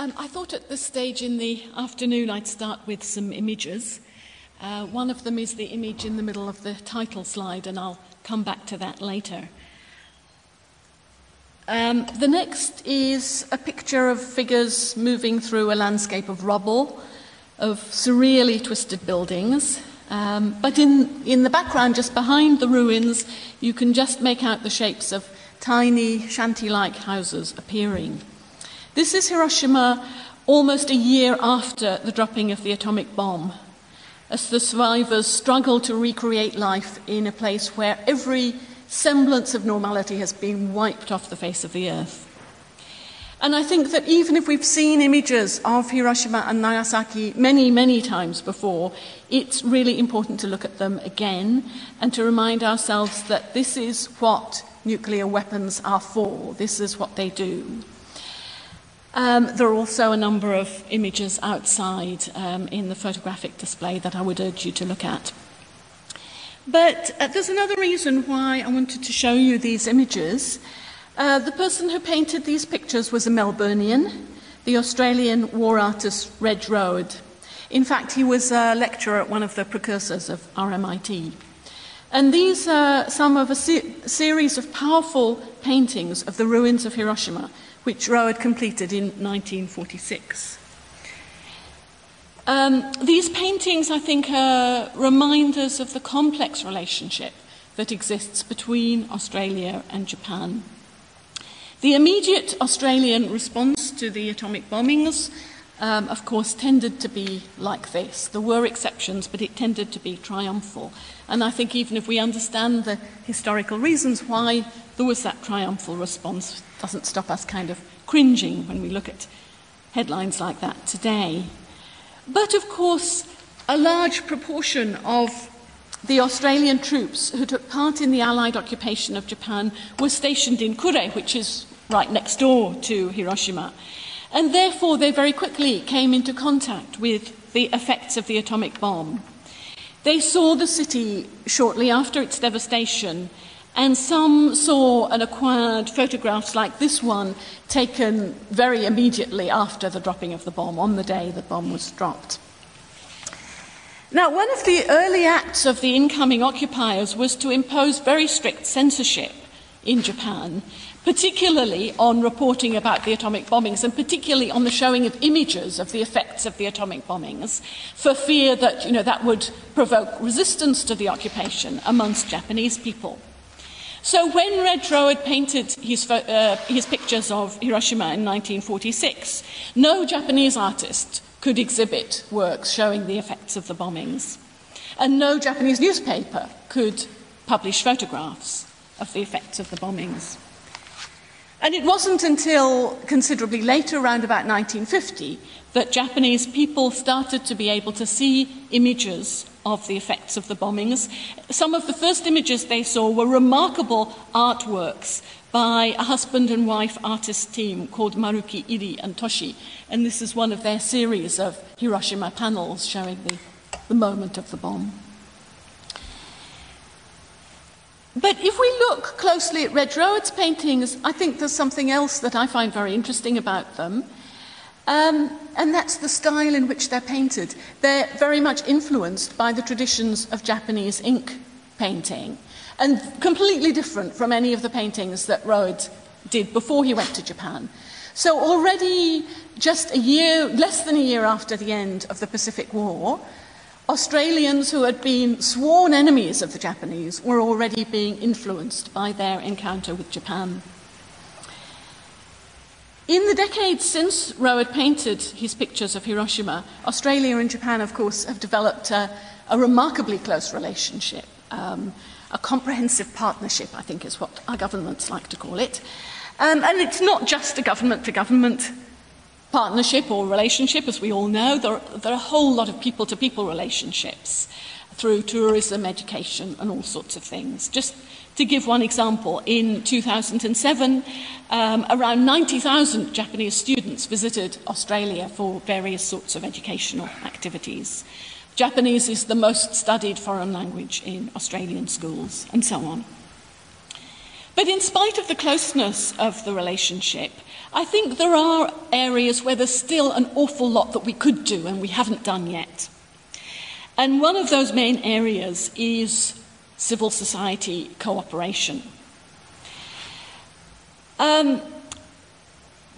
Um, I thought at this stage in the afternoon I'd start with some images. Uh, one of them is the image in the middle of the title slide, and I'll come back to that later. Um, the next is a picture of figures moving through a landscape of rubble, of surreally twisted buildings. Um, but in, in the background, just behind the ruins, you can just make out the shapes of tiny shanty like houses appearing. This is Hiroshima almost a year after the dropping of the atomic bomb, as the survivors struggle to recreate life in a place where every semblance of normality has been wiped off the face of the earth. And I think that even if we've seen images of Hiroshima and Nagasaki many, many times before, it's really important to look at them again and to remind ourselves that this is what nuclear weapons are for, this is what they do. Um, there are also a number of images outside um, in the photographic display that I would urge you to look at. But uh, there's another reason why I wanted to show you these images. Uh, the person who painted these pictures was a Melburnian, the Australian war artist Reg Rowe. In fact, he was a lecturer at one of the precursors of RMIT. And these are some of a se- series of powerful paintings of the ruins of Hiroshima, which Rowe had completed in 1946. Um, these paintings, I think, are reminders of the complex relationship that exists between Australia and Japan. The immediate Australian response to the atomic bombings, um, of course, tended to be like this. There were exceptions, but it tended to be triumphal. And I think even if we understand the historical reasons why there was that triumphal response, doesn't stop us kind of cringing when we look at headlines like that today. But of course, a large proportion of the Australian troops who took part in the Allied occupation of Japan were stationed in Kure, which is right next door to Hiroshima. And therefore, they very quickly came into contact with the effects of the atomic bomb. They saw the city shortly after its devastation, and some saw and acquired photographs like this one taken very immediately after the dropping of the bomb, on the day the bomb was dropped. Now, one of the early acts of the incoming occupiers was to impose very strict censorship in Japan, particularly on reporting about the atomic bombings and particularly on the showing of images of the effects of the atomic bombings for fear that you know, that would provoke resistance to the occupation amongst Japanese people. So when Reg Rowe painted his, uh, his pictures of Hiroshima in 1946, no Japanese artist could exhibit works showing the effects of the bombings. And no Japanese newspaper could publish photographs of the effects of the bombings. And it wasn't until considerably later, around about 1950, that Japanese people started to be able to see images of the effects of the bombings. Some of the first images they saw were remarkable artworks by a husband and wife artist team called Maruki Iri and Toshi, and this is one of their series of Hiroshima panels showing the, the moment of the bomb. But if we look closely at Reg Rowe's paintings, I think there's something else that I find very interesting about them. Um, and that's the style in which they're painted. They're very much influenced by the traditions of Japanese ink painting, and completely different from any of the paintings that Rowe did before he went to Japan. So, already just a year, less than a year after the end of the Pacific War, Australians who had been sworn enemies of the Japanese were already being influenced by their encounter with Japan. In the decades since Rowe painted his pictures of Hiroshima, Australia and Japan, of course, have developed a, a remarkably close relationship, um, a comprehensive partnership, I think is what our governments like to call it. Um, and it's not just a government to government partnership or relationship, as we all know, there, there are a whole lot of people to people relationships through tourism, education, and all sorts of things. Just to give one example, in 2007, um, around 90,000 Japanese students visited Australia for various sorts of educational activities. Japanese is the most studied foreign language in Australian schools, and so on. But in spite of the closeness of the relationship, I think there are areas where there's still an awful lot that we could do and we haven't done yet. And one of those main areas is civil society cooperation. Um,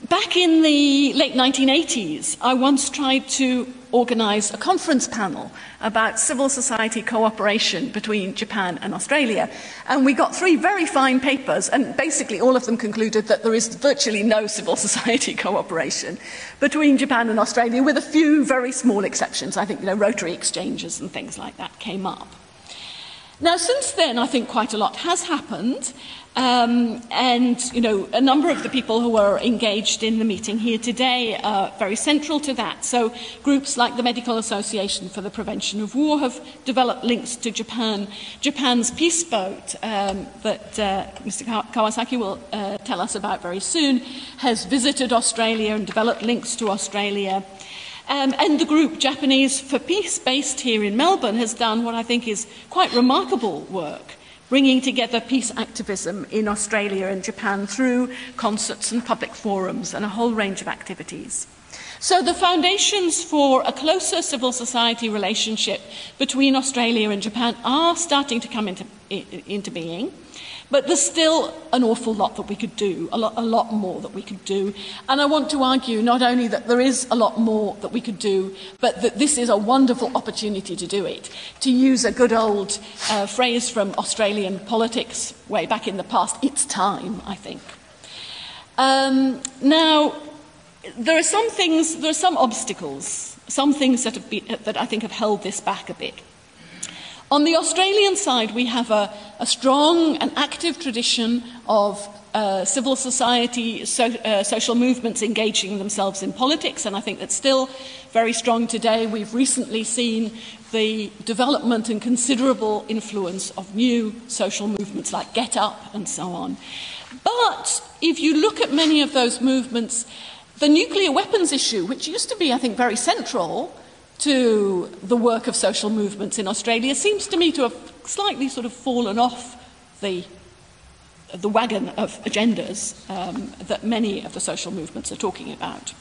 back in the late 1980s, I once tried to organise a conference panel about civil society cooperation between Japan and Australia. And we got three very fine papers, and basically all of them concluded that there is virtually no civil society cooperation between Japan and Australia, with a few very small exceptions. I think, you know, Rotary exchanges and things like that came up. Now, since then, I think quite a lot has happened. Um, and, you know, a number of the people who are engaged in the meeting here today are very central to that. So groups like the Medical Association for the Prevention of War have developed links to Japan. Japan's peace boat um, that uh, Mr. Kawasaki will uh, tell us about very soon has visited Australia and developed links to Australia. Um, and the group Japanese for Peace, based here in Melbourne, has done what I think is quite remarkable work bringing together peace activism in Australia and Japan through concerts and public forums and a whole range of activities. So the foundations for a closer civil society relationship between Australia and Japan are starting to come into, into being. But there's still an awful lot that we could do, a lot, a lot more that we could do. And I want to argue not only that there is a lot more that we could do, but that this is a wonderful opportunity to do it. To use a good old uh, phrase from Australian politics way back in the past, it's time, I think. Um, now, there are some things, there are some obstacles, some things that, have been, that I think have held this back a bit. On the Australian side, we have a, a strong and active tradition of uh, civil society, so, uh, social movements engaging themselves in politics, and I think that's still very strong today. We've recently seen the development and considerable influence of new social movements like Get Up and so on. But if you look at many of those movements, the nuclear weapons issue, which used to be, I think, very central, to the work of social movements in Australia seems to me to have slightly sort of fallen off the, the wagon of agendas um, that many of the social movements are talking about.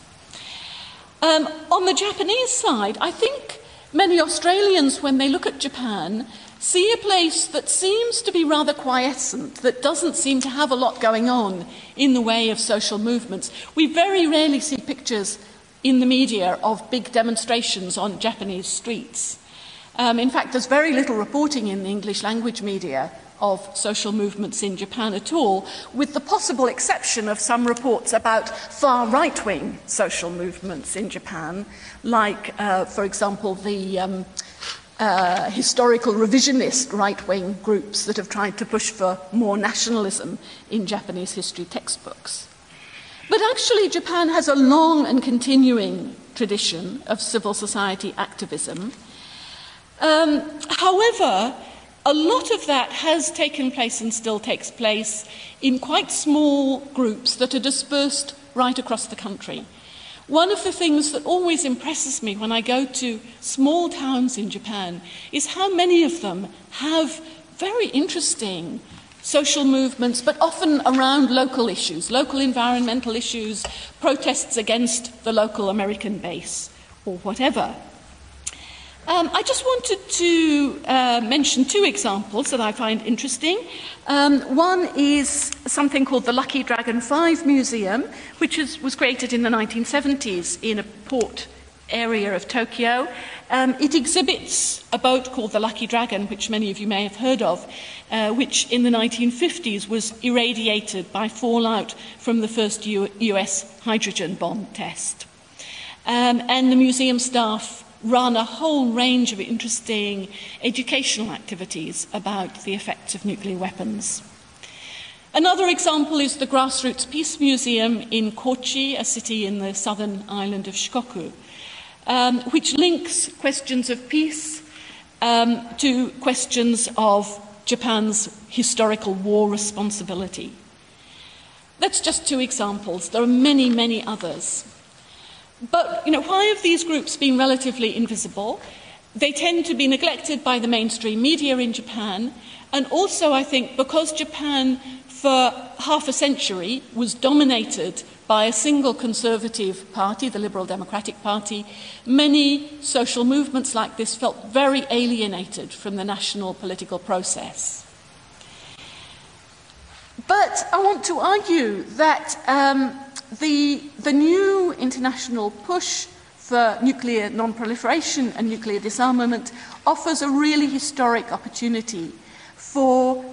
Um, on the Japanese side, I think many Australians, when they look at Japan, see a place that seems to be rather quiescent, that doesn't seem to have a lot going on in the way of social movements. We very rarely see pictures in the media of big demonstrations on Japanese streets. Um, in fact, there's very little reporting in the English language media of social movements in Japan at all, with the possible exception of some reports about far right wing social movements in Japan, like, uh, for example, the um, uh, historical revisionist right wing groups that have tried to push for more nationalism in Japanese history textbooks. But actually, Japan has a long and continuing tradition of civil society activism. Um, however, a lot of that has taken place and still takes place in quite small groups that are dispersed right across the country. One of the things that always impresses me when I go to small towns in Japan is how many of them have very interesting social movements, but often around local issues, local environmental issues, protests against the local American base, or whatever. Um, I just wanted to uh, mention two examples that I find interesting. Um, one is something called the Lucky Dragon 5 Museum, which is, was created in the 1970s in a port area of Tokyo. Um, it exhibits a boat called the Lucky Dragon, which many of you may have heard of, uh, which in the 1950s was irradiated by fallout from the first U US hydrogen bomb test. Um, and the museum staff run a whole range of interesting educational activities about the effects of nuclear weapons. Another example is the Grassroots Peace Museum in Kochi, a city in the southern island of Shikoku, um, which links questions of peace um, to questions of Japan's historical war responsibility. That's just two examples. There are many, many others. But, you know, why have these groups been relatively invisible? They tend to be neglected by the mainstream media in Japan, and also, I think, because Japan for half a century was dominated by a single conservative party, the Liberal Democratic Party, many social movements like this felt very alienated from the national political process. But I want to argue that um, the, the new international push for nuclear non-proliferation and nuclear disarmament offers a really historic opportunity for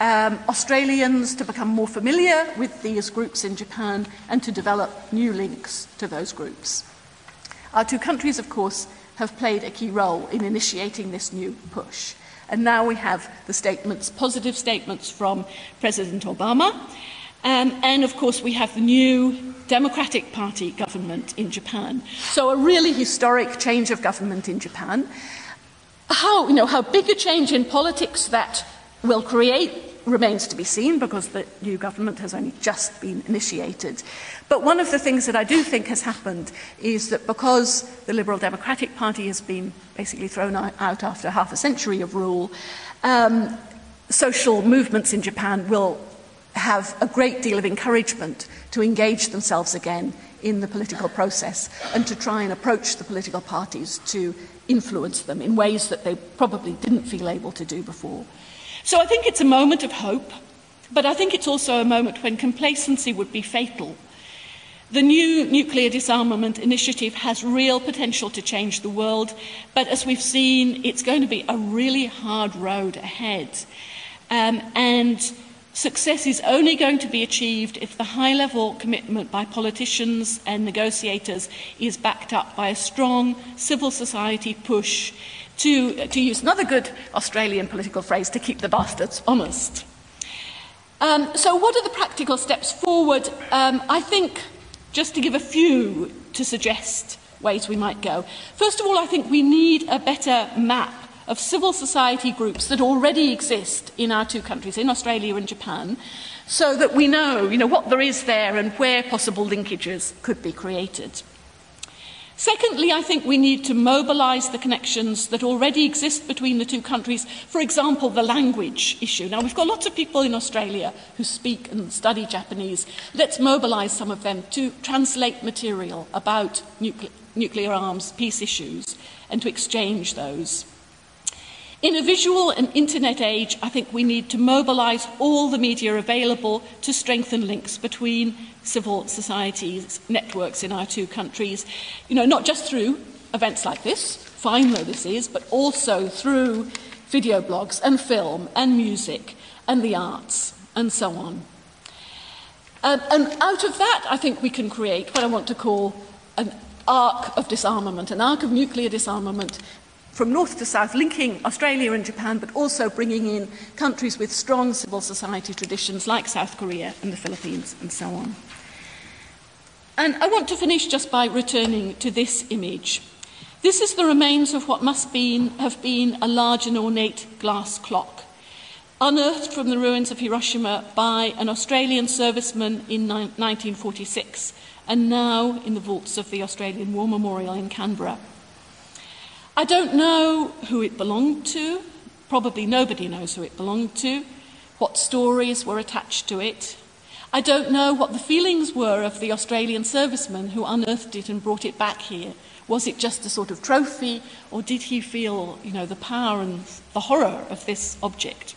um, Australians to become more familiar with these groups in Japan and to develop new links to those groups. Our two countries, of course, have played a key role in initiating this new push. And now we have the statements, positive statements from President Obama. Um, and of course, we have the new Democratic Party government in Japan. So, a really historic change of government in Japan. How, you know, how big a change in politics that will create remains to be seen because the new government has only just been initiated. But one of the things that I do think has happened is that because the Liberal Democratic Party has been basically thrown out after half a century of rule, um, social movements in Japan will have a great deal of encouragement to engage themselves again in the political process and to try and approach the political parties to influence them in ways that they probably didn't feel able to do before. So I think it's a moment of hope, but I think it's also a moment when complacency would be fatal. The new nuclear disarmament initiative has real potential to change the world, but as we've seen, it's going to be a really hard road ahead. Um, and success is only going to be achieved if the high level commitment by politicians and negotiators is backed up by a strong civil society push to, to use another good Australian political phrase, to keep the bastards honest. Um, so, what are the practical steps forward? Um, I think, just to give a few to suggest ways we might go. First of all, I think we need a better map of civil society groups that already exist in our two countries, in Australia and Japan, so that we know, you know what there is there and where possible linkages could be created. Secondly, I think we need to mobilise the connections that already exist between the two countries, for example, the language issue. Now, we've got lots of people in Australia who speak and study Japanese. Let's mobilise some of them to translate material about nucle nuclear arms peace issues and to exchange those. In a visual and internet age, I think we need to mobilise all the media available to strengthen links between civil societies networks in our two countries. You know, not just through events like this, fine though this is, but also through video blogs and film and music and the arts and so on. Um, and out of that, I think we can create what I want to call an arc of disarmament, an arc of nuclear disarmament from north to south, linking Australia and Japan, but also bringing in countries with strong civil society traditions like South Korea and the Philippines and so on. And I want to finish just by returning to this image. This is the remains of what must been, have been a large and ornate glass clock, unearthed from the ruins of Hiroshima by an Australian serviceman in 1946 and now in the vaults of the Australian War Memorial in Canberra. I don't know who it belonged to. Probably nobody knows who it belonged to, what stories were attached to it. I don't know what the feelings were of the Australian serviceman who unearthed it and brought it back here. Was it just a sort of trophy, or did he feel, you know, the power and the horror of this object?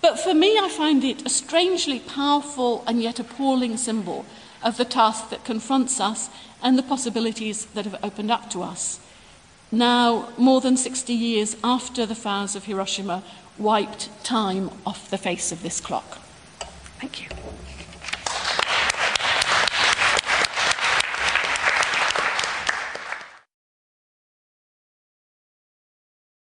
But for me, I find it a strangely powerful and yet appalling symbol of the task that confronts us and the possibilities that have opened up to us now more than 60 years after the fires of Hiroshima wiped time off the face of this clock. Thank you.